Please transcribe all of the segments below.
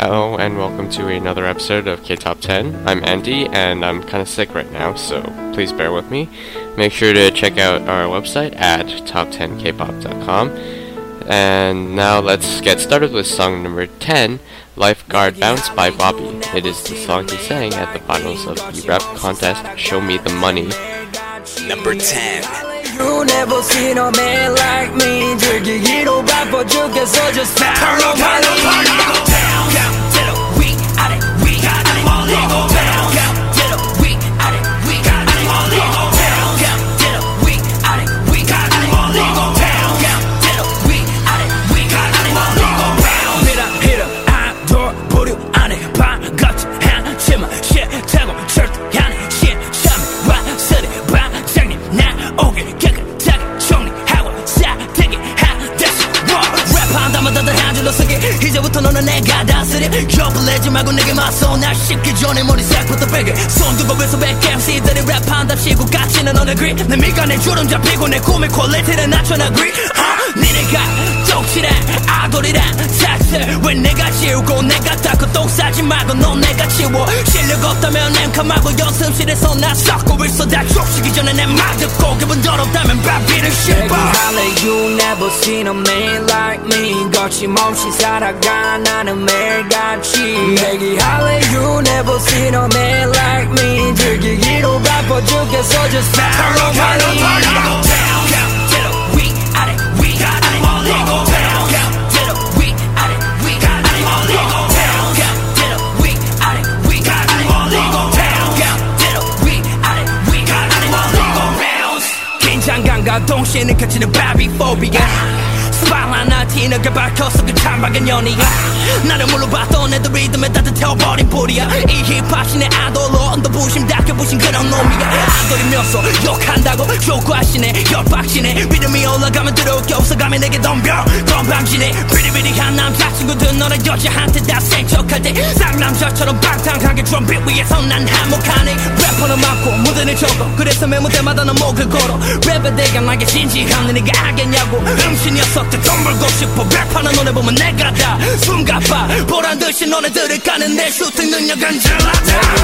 Hello and welcome to another episode of K Top 10. I'm Andy and I'm kind of sick right now, so please bear with me. Make sure to check out our website at top10kpop.com. And now let's get started with song number 10, Lifeguard Bounce by Bobby. It is the song he sang at the finals of the rap contest Show Me the Money. Number 10. You never seen a man like me 즐기기로 바빠 죽겠어 just follow my yeah. 내 미간에 주름 잡히고 내 꿈의 퀄리티를 낮춰 agree. 어? 니네가 똑칠한 아 돌이란 탓을 왜 내가 지우고 내가 닦고 똥 싸지 말고 넌 내가 치워. 실력 없다면 엠카하고 연습실에서 나 썩고 있어 다. 족치기 전에 내말 듣고 기분 더럽다면 바비를 씹어. You never seen a man like me. 거침없이 살아가 나는 매일같이. 얘기할래 You never seen a man like me. 즐기기로 바빠 죽겠어 Just follow my 동시에 느껴지는 바비 포비아. 스파라 나 티나게 밝혀서 그 찬박한 연이야. 나를 물러봤던 애들 리듬에 따뜻해버린 불이야. 이 힙합신의 아돌로 언더 부심 닦 여부신 그런 놈이야. 아돌이면서 욕한다고 조과시네. 협박시네. 믿음이 올라가면 들어올 게 없어가면 내게 덤벼. 건방지네. 비리비리한 남자친구들 너랑 여자한테 다 생척할 때 쌍남자처럼 방탕하게 드럼빛 위에서 난 한몫하네. 래퍼는 많고 무대는 적어. 그래서 매 무대마다 넌 목을 걸어. 랩에 대강하게 진지한 네가 알겠냐고. 음식 녀석들 돈 벌고 싶어. 랩하는 너네 보면 내가 다 숨가빠. 보란듯이 너네들을 까는 내 슈팅 능력은 잘났다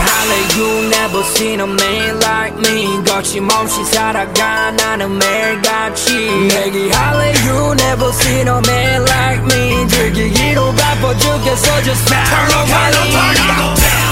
never seen a man like me 거침없이 살아가 나는 매일같이 얘기할래 You never seen a man like me 즐기기로 바빠 죽겠어 Just follow my lead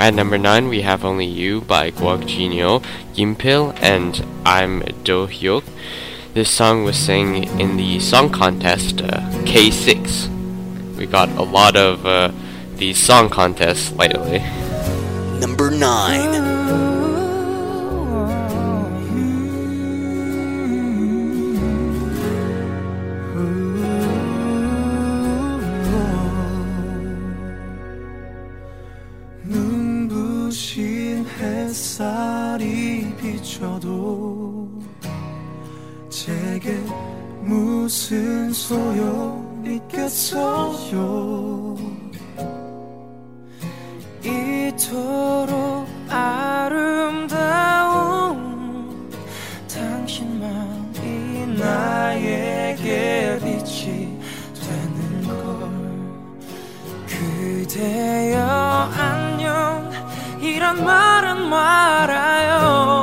At number 9, we have Only You by Guak Jinyo, Gimpil, and I'm Do Hyuk. This song was sang in the song contest uh, K6. We got a lot of uh, these song contests lately. Number 9. 무슨 소용 있겠어요? 이토록 아름다운 당신만이 나에게 빛이 되는 걸. 그대여 안녕 이런 말은 말아요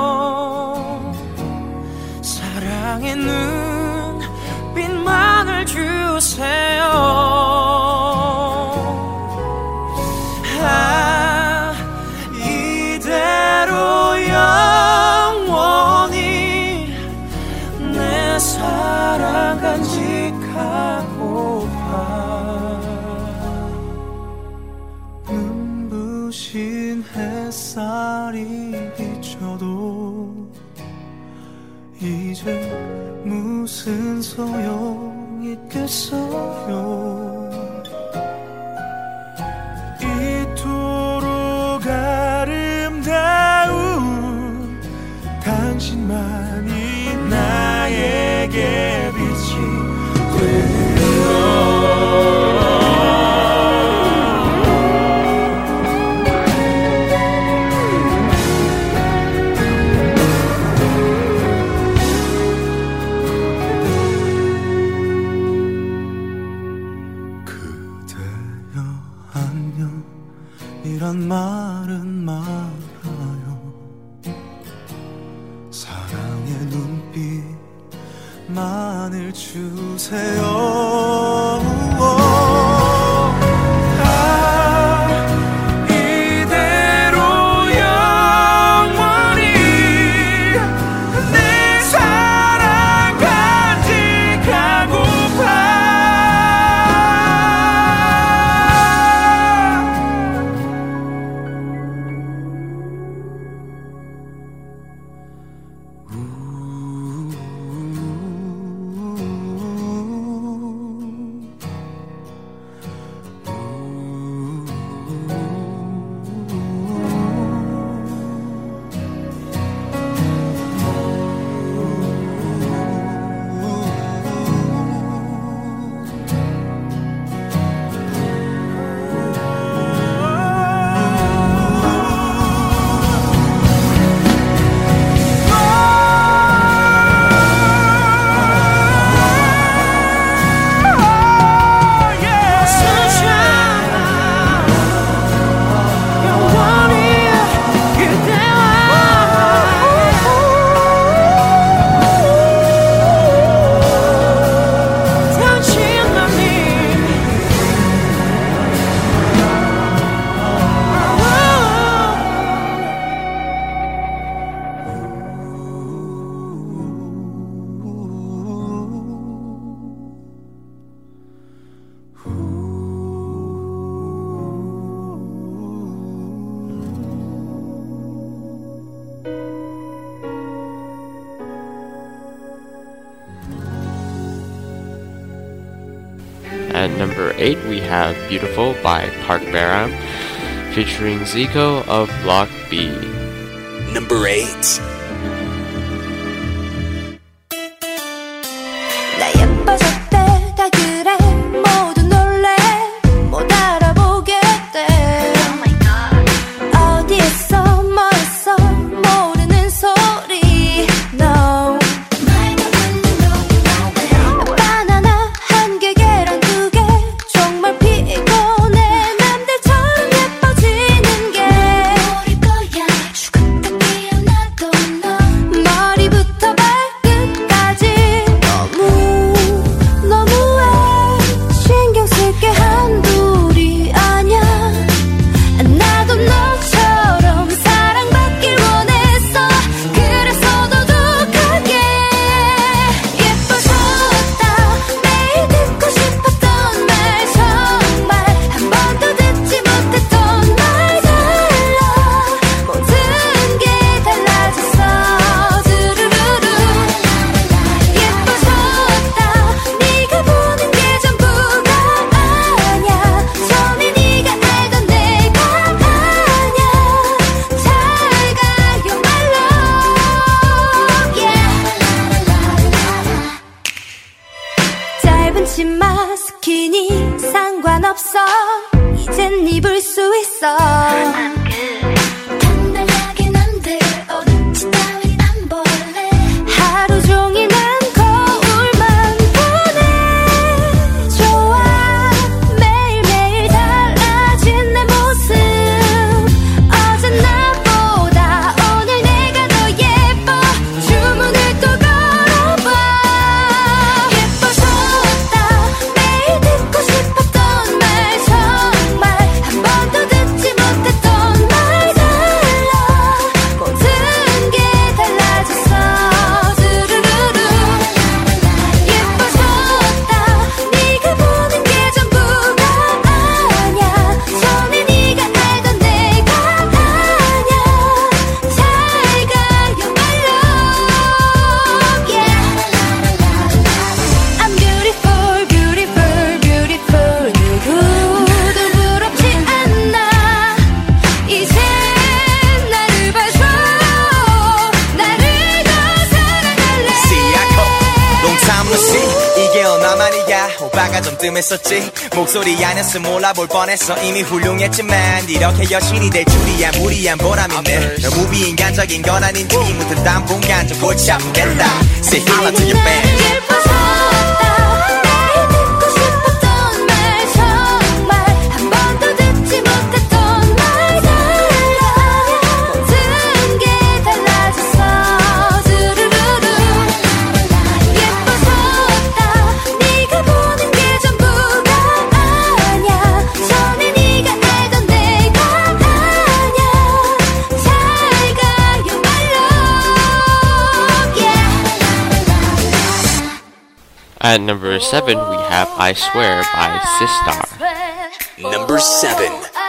아, 이대로 영원히 내 사랑 간직 하고, 가. 눈부신 햇살 이 비춰도 이젠 무슨 소용? 있겠어요. 8, we have Beautiful by Park Baram, featuring Zico of Block B. Number 8. 궁금했었지? 목소리 안에서 몰라볼 뻔했어. 이미 훌륭했지만 이렇게 여신이 될 줄이야. 무리한 보람인데. 무비인간적인 건 아닌지. 묻은 담 공간 좀 골치 아프겠다. Say hello to your band At number 7, we have I Swear by Sistar. Number 7.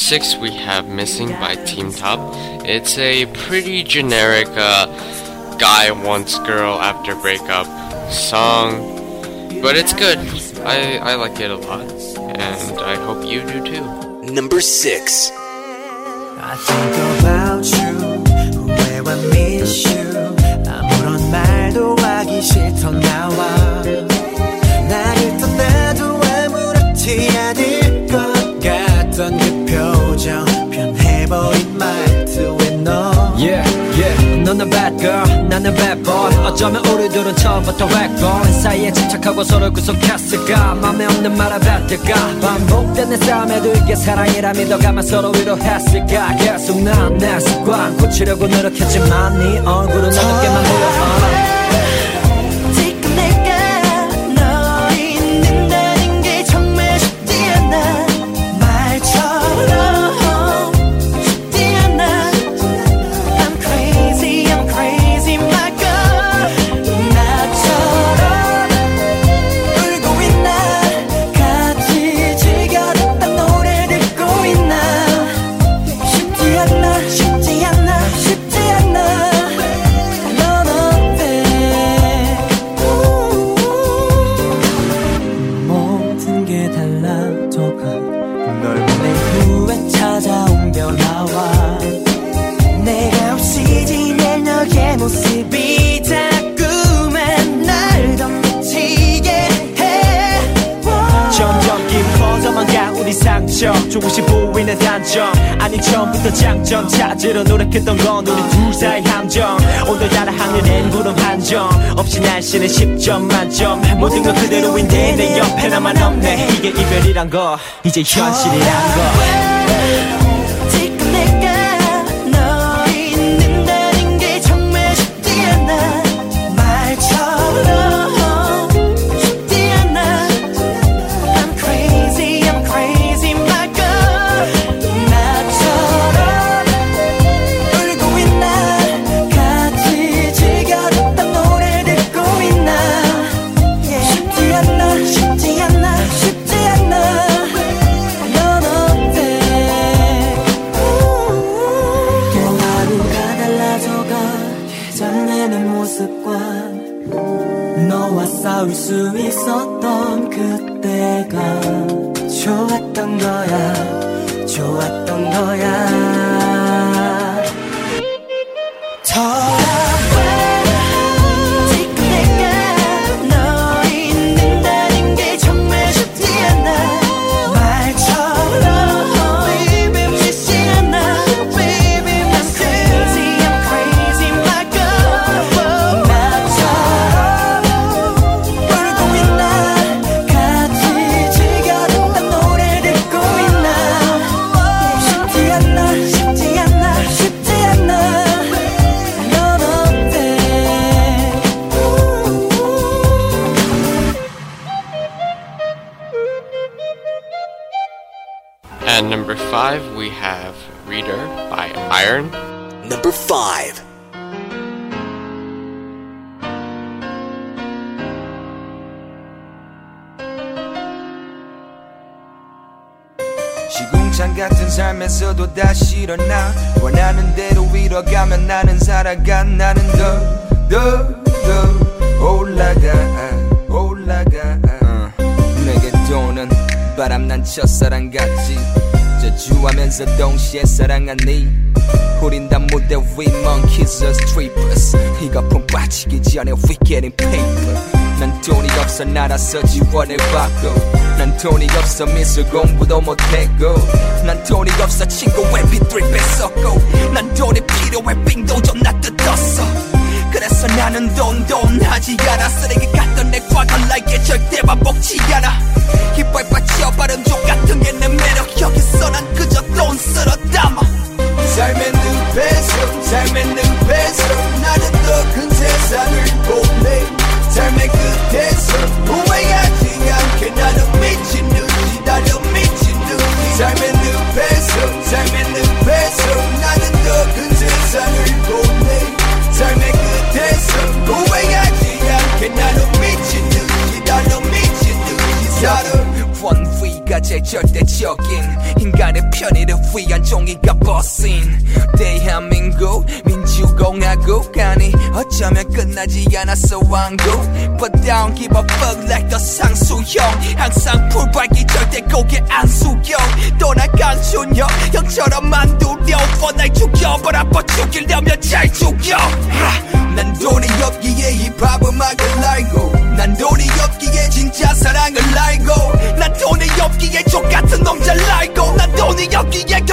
six, we have Missing by Team Top. It's a pretty generic uh, guy wants girl after breakup song, but it's good. I, I like it a lot, and I hope you do too. Number six. I think about you. 주세요 아, 거면 우리들은 처음부터 그 사이에 집착하고 서로 구속했을까? 맘에 없는 말을 뱉을까? 반복된 내 싸움에도 이게 사랑이라 믿어가면 서로 위로했을까? 계속 난내 습관 고치려고 노력했지만 네 얼굴은 어둡게만 보여 모든 게 달라져가. 널보낸 후에 찾아온 변화와 내가 없이 지낼 너의 모습이 자꾸만 날 더 미치게 해. 점점 깊어져만 가 우리 상처. 조금씩 보이는 단점 아니 처음부터 장점. 찾으러 노력했던 건 우리 둘 사이 함정. 오늘따라 하늘엔 구름 한점 없이 날씨는 10점 만점. 모든 건 그대로인데 내 옆에 나만 없네. 이게 이별이란 거. 이제 현실이란 거 좋았던 거야. 좋았던 거야 동시에 사랑하니 우린 다 무대 위 monkeys or strippers. 이 거품 빠지기 전에 we getting paper. 난 돈이 없어 날아서 지원해봤고 난 돈이 없어 미술 공부도 못했고 난 돈이 없어 친구 mp3 뺐었고 난 돈이 필요해 빙도 좀 나 뜯었어 그래서 나는 돈돈 하지 않아. 쓰레기 같던 내 과거 like 절대 반복지 않아. 이빨 빠져 바른 족 같은 게 내 매력. 여기서 난 그저 돈 쓸어 담아. 삶의 늪에서 삶의 늪에서 나는 더 큰 세상을 보내. 삶의 끝에서 후회하지 원위가 제일 절대적인 인간의 편의를 위한 종이가 버신 대한민국 민주공화국. 아니 어쩌면 끝나지 않았어 왕국. But I don't give a fuck like the 상수형. 항상 풀밟기 절대 고개 안 숙여. 또난 강준혁 형처럼 만두려 뻔날 죽여 But 아빠 죽이려면 잘 죽여 알고 난 돈이 없기에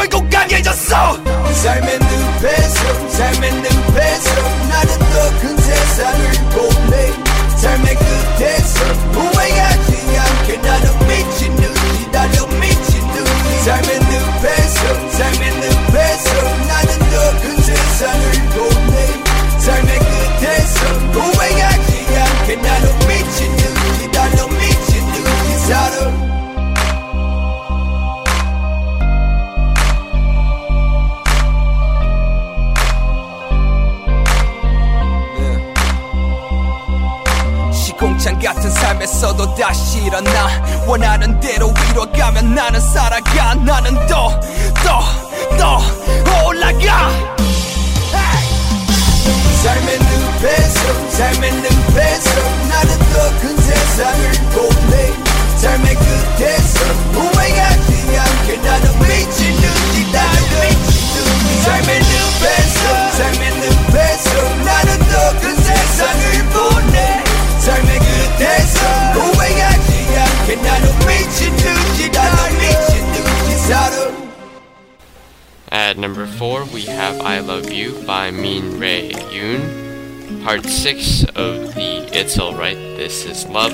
we have I Love You by Min Rae Yoon, part 6 of the It's Alright, This Is Love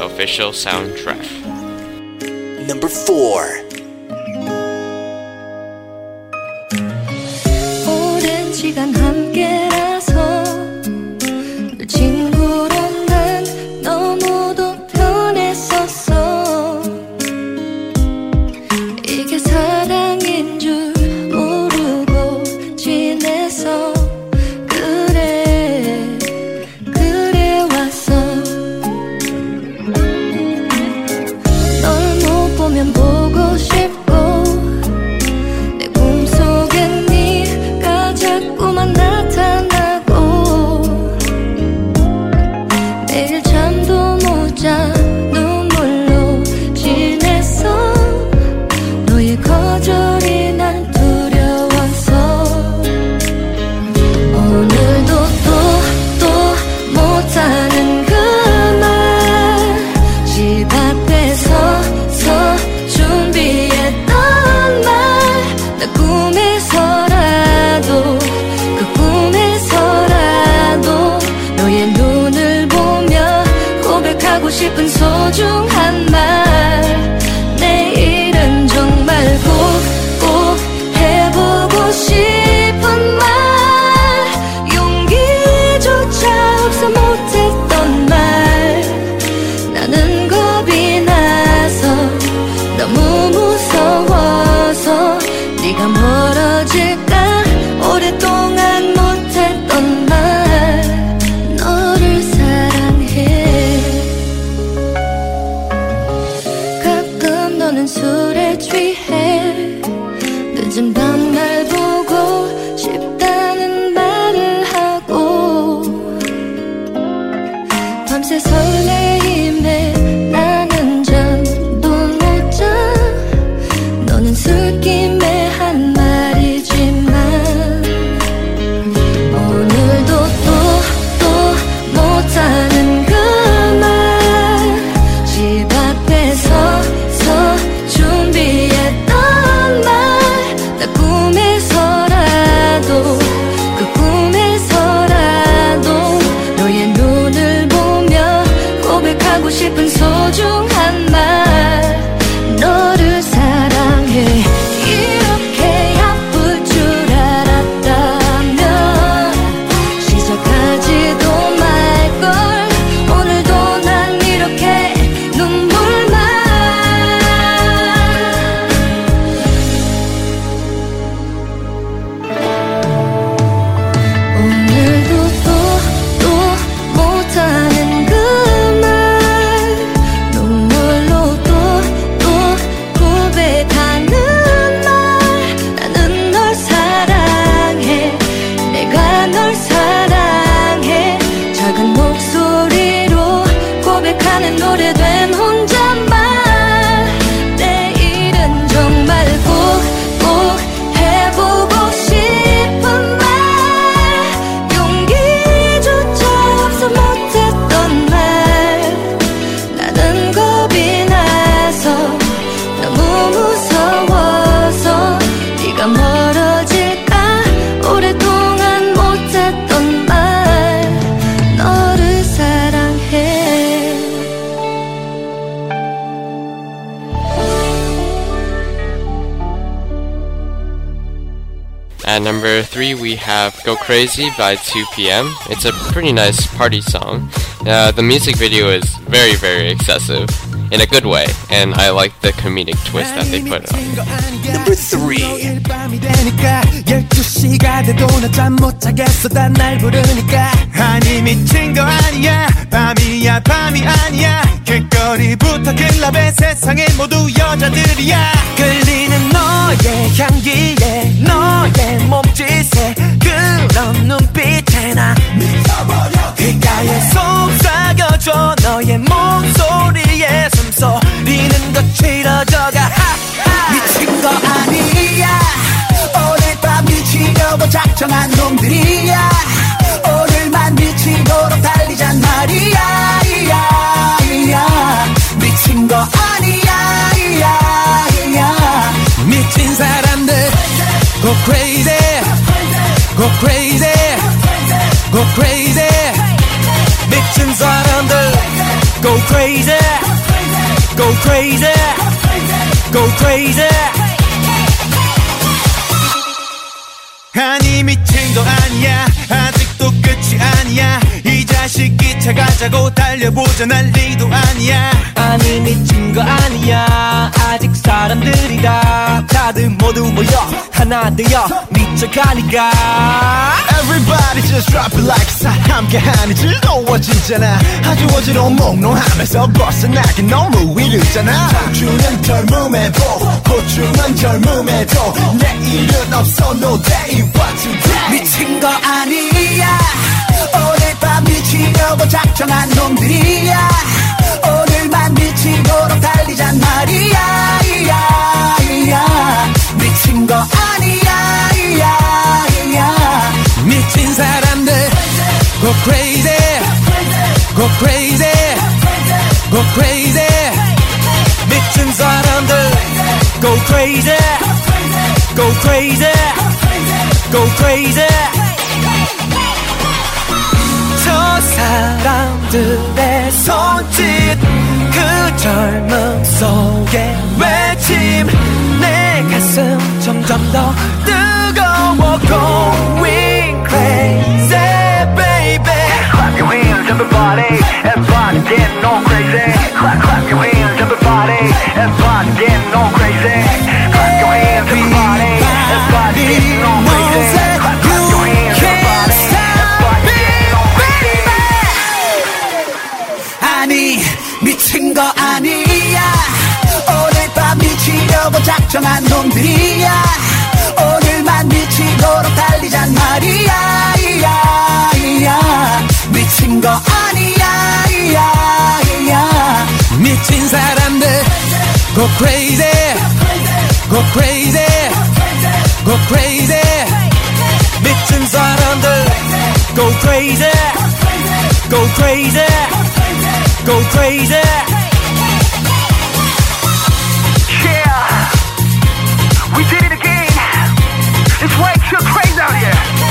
official soundtrack. Number 4 have Go Crazy by 2 p.m. It's a pretty nice party song. Uh, the music video is very, very excessive in a good way, and I like the comedic twist that they put on. Number three. 밤이 되니까 12시가 돼도 나잠 못 자겠어. 난날 부르니까 아니 미친 거 아니야 밤이야 밤이 아니야 길거리부터 클럽에 세상의 모두 여자들이야 끌리는 너의 향기에 너의 몸짓에 그런 눈빛에 나 미쳐버려 귓가에 속삭여줘 너의 목소리에 숨소리는 거칠어져가. 미친 거 아니야. 오늘 밤 미치려고 작정한 놈들이야. 오늘만 미치도록 달리잔 말이야. 이야 이야. 미친 거 아니야 이야 이야. 미친 사람들. Go crazy. Go crazy. Go crazy. 미친 사람들. Go crazy go crazy. Go crazy. 아니 미친 거 아니야. 아직도 끝이 아니야 이 자식이 차가자고 달려보자. 난리도 아니야. 아니 미친 거 아니야. 아직 사람들이다. 다들 모두 모여 하나 되어 미쳐가니까. Everybody just drop it like it's hot 함께하니 즐거워지잖아. 아주 어지러운 몽롱하면서 벗어나긴 너무 이르잖아. 청춘은 젊음에도 고충은 젊음에도 내일은 없어. No day but today 미친 거 아니야 미치려고 작정한 놈들이야. 오늘만 미치도록 달리잔 말이야. 이야 이야. 미친 거 아니야 이야 이야. 미친 사람들. Go crazy. Go crazy. Go crazy. 미친 사람들. Go crazy. Go crazy. Go crazy 젊음 속의 외침. 내 가슴 점점 더 뜨 미치려고 작정한 놈들이야 오늘만 미치도록 달리잔 말이야 이야 이야 미친 거 아니야 이야 이야 미친 사람들 go crazy. Go crazy. Go crazy. 미친 사람들 go crazy. Go crazy. Go crazy You're crazy out here.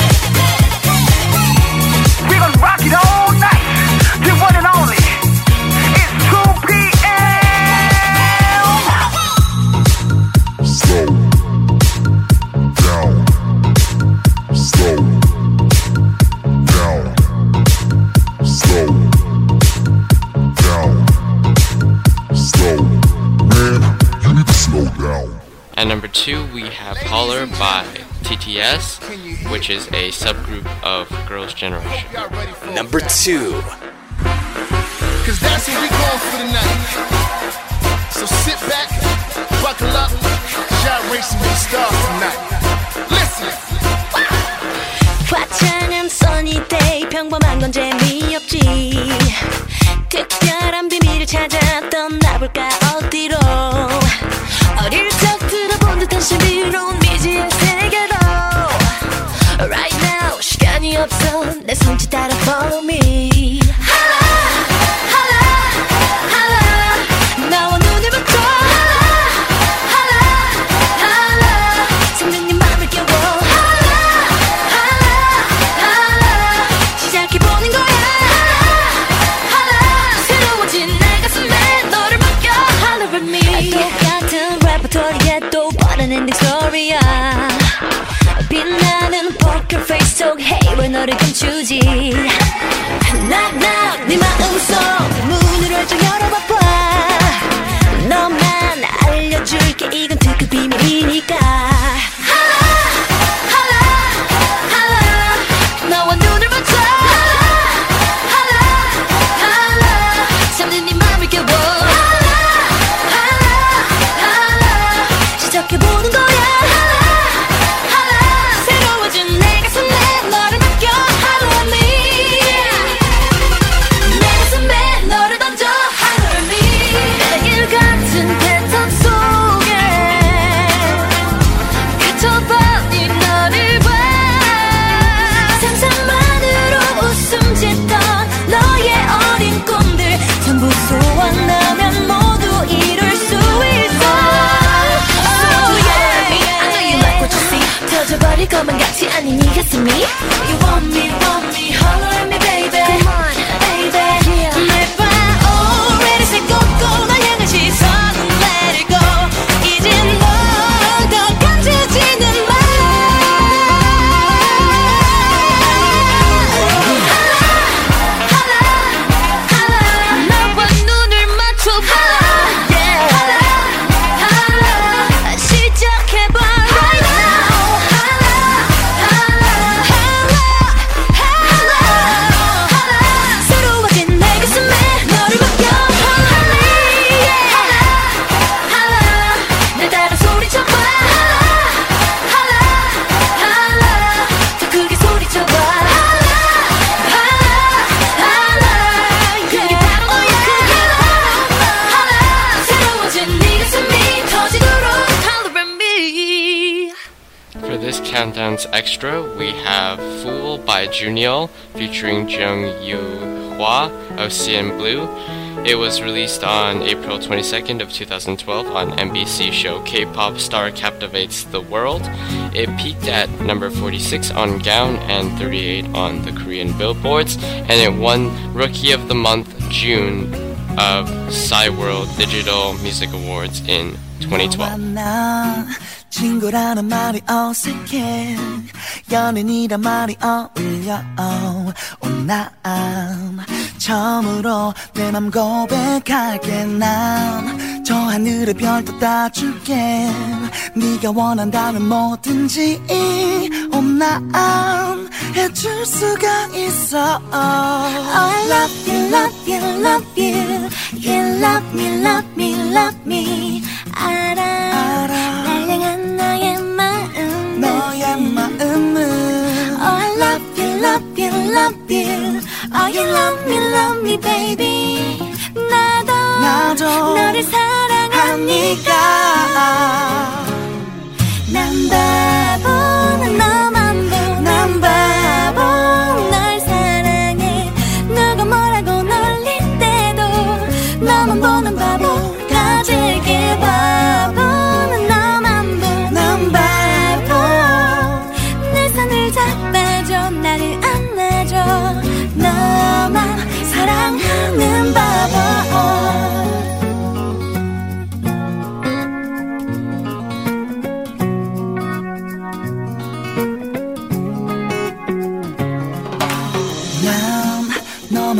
Which is a subgroup of Girls' Generation. Number two. Cause that's what we going for tonight. So sit back, buckle up, y'all racing with the stars tonight. 포ker face 속 Hey 왜 너를 감추지. Knock knock 네 마음속 문을 활짝 열어 Fool by Junio featuring Jung Yu Hua of CN Blue. It was released on April 22nd of 2012 on NBC show K-pop Star Captivates the World. It peaked at number 46 on Gaon and 38 on the Korean billboards, and it won Rookie of the Month June of Cyworld Digital Music Awards in 2012. 처음으로 내 맘 고백할게 난 저 하늘의 별도 따줄게 네가 원한다면 뭐든지 오난 해줄 수가 있어 I love you, love you, love you. You love me, love me, love me. 알아, 날 향한 너의 마음. 너의 마음은 Oh, I love you, love you, love you. Oh, you love me, love me, baby. 나도, 나도 너를 사랑하니까. 난바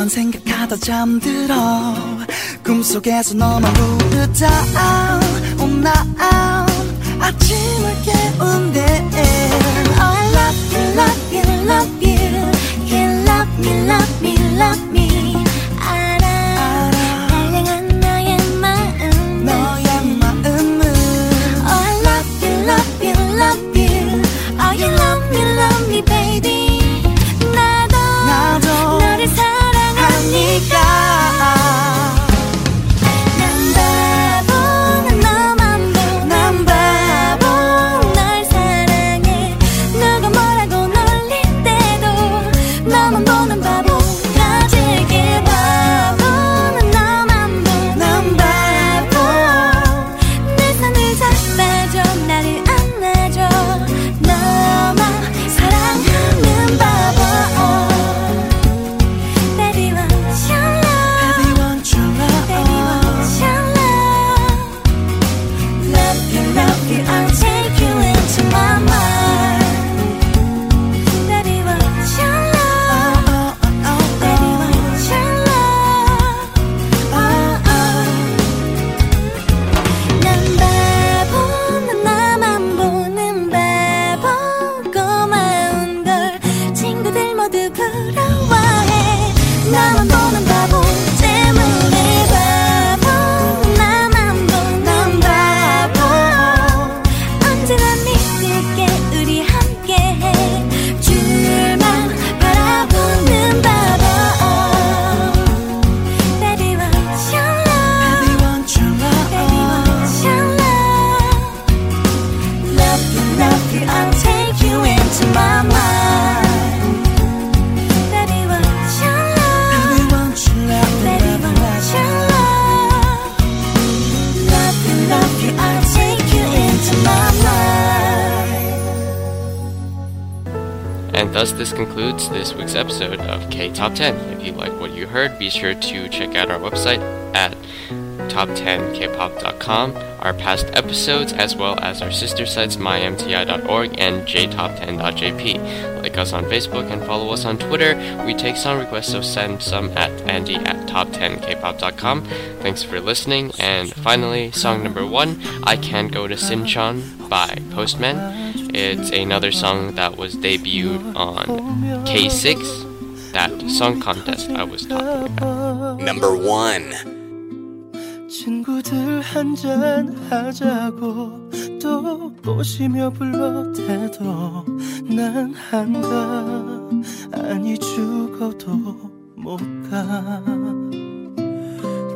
너만 생각하다 잠들어 꿈속에서 너만 부르다 오나 아침을 Oh, I love you, love you, love you. Me, love me, love to check out our website at top10kpop.com, our past episodes, as well as our sister sites mymti.org and jtop10.jp. Like us on Facebook and follow us on Twitter. We take song requests, so send some at andy at top10kpop.com. Thanks for listening. And finally, song number one, I Can't Go to Sinchon by Postman. It's another song that was debuted on K6, that song contest I was talking about. Number one. 친구들 한잔 하자고 또 꼬시며 불러대도 난 한가. 아니 죽어도 못가.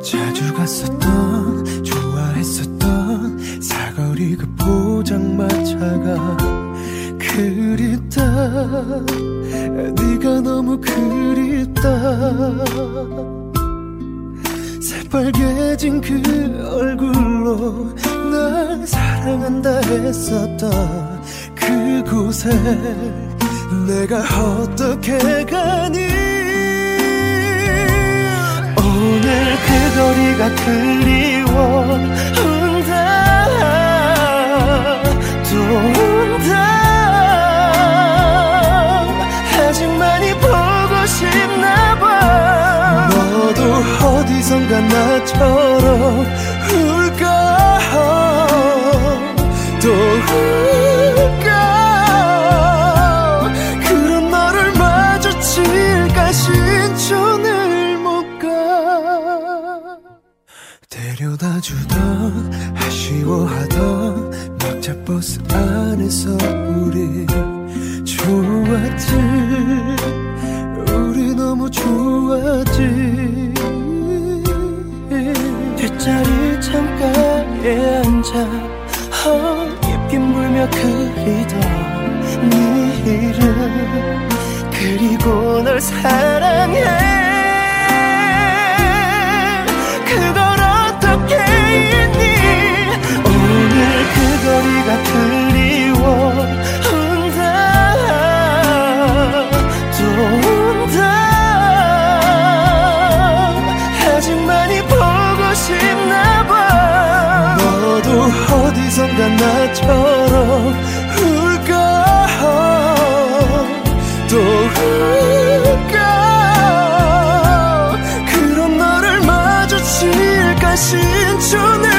자주 갔었던 좋아했었던 사거리 그 포장마차가 그립다. 네가 너무 그립다. 새 빨개진 그 얼굴로 날 사랑한다 했었던 그곳에 내가 어떻게 가니? 오늘 그 거리가 그리워. 온다. 또 온다. 아직 많이 보고 싶나 어디선가 나처럼 울까 또 울까. 그런 너를 마주칠까 신촌을 못 가. 데려다 주던 아쉬워하던 막차버스 안에서 우리 좋았지. 우리 너무 좋았지. 뒷 자리 창가에 앉아. 어, 입김 불며 그리던 네 이름. 그리고 널 사랑해. 그걸 어떻게 잊니? 오늘 그 거리가 그리워 어디선가 나처럼 울까? 또 울까? 그런 너를 마주칠까? 신촌을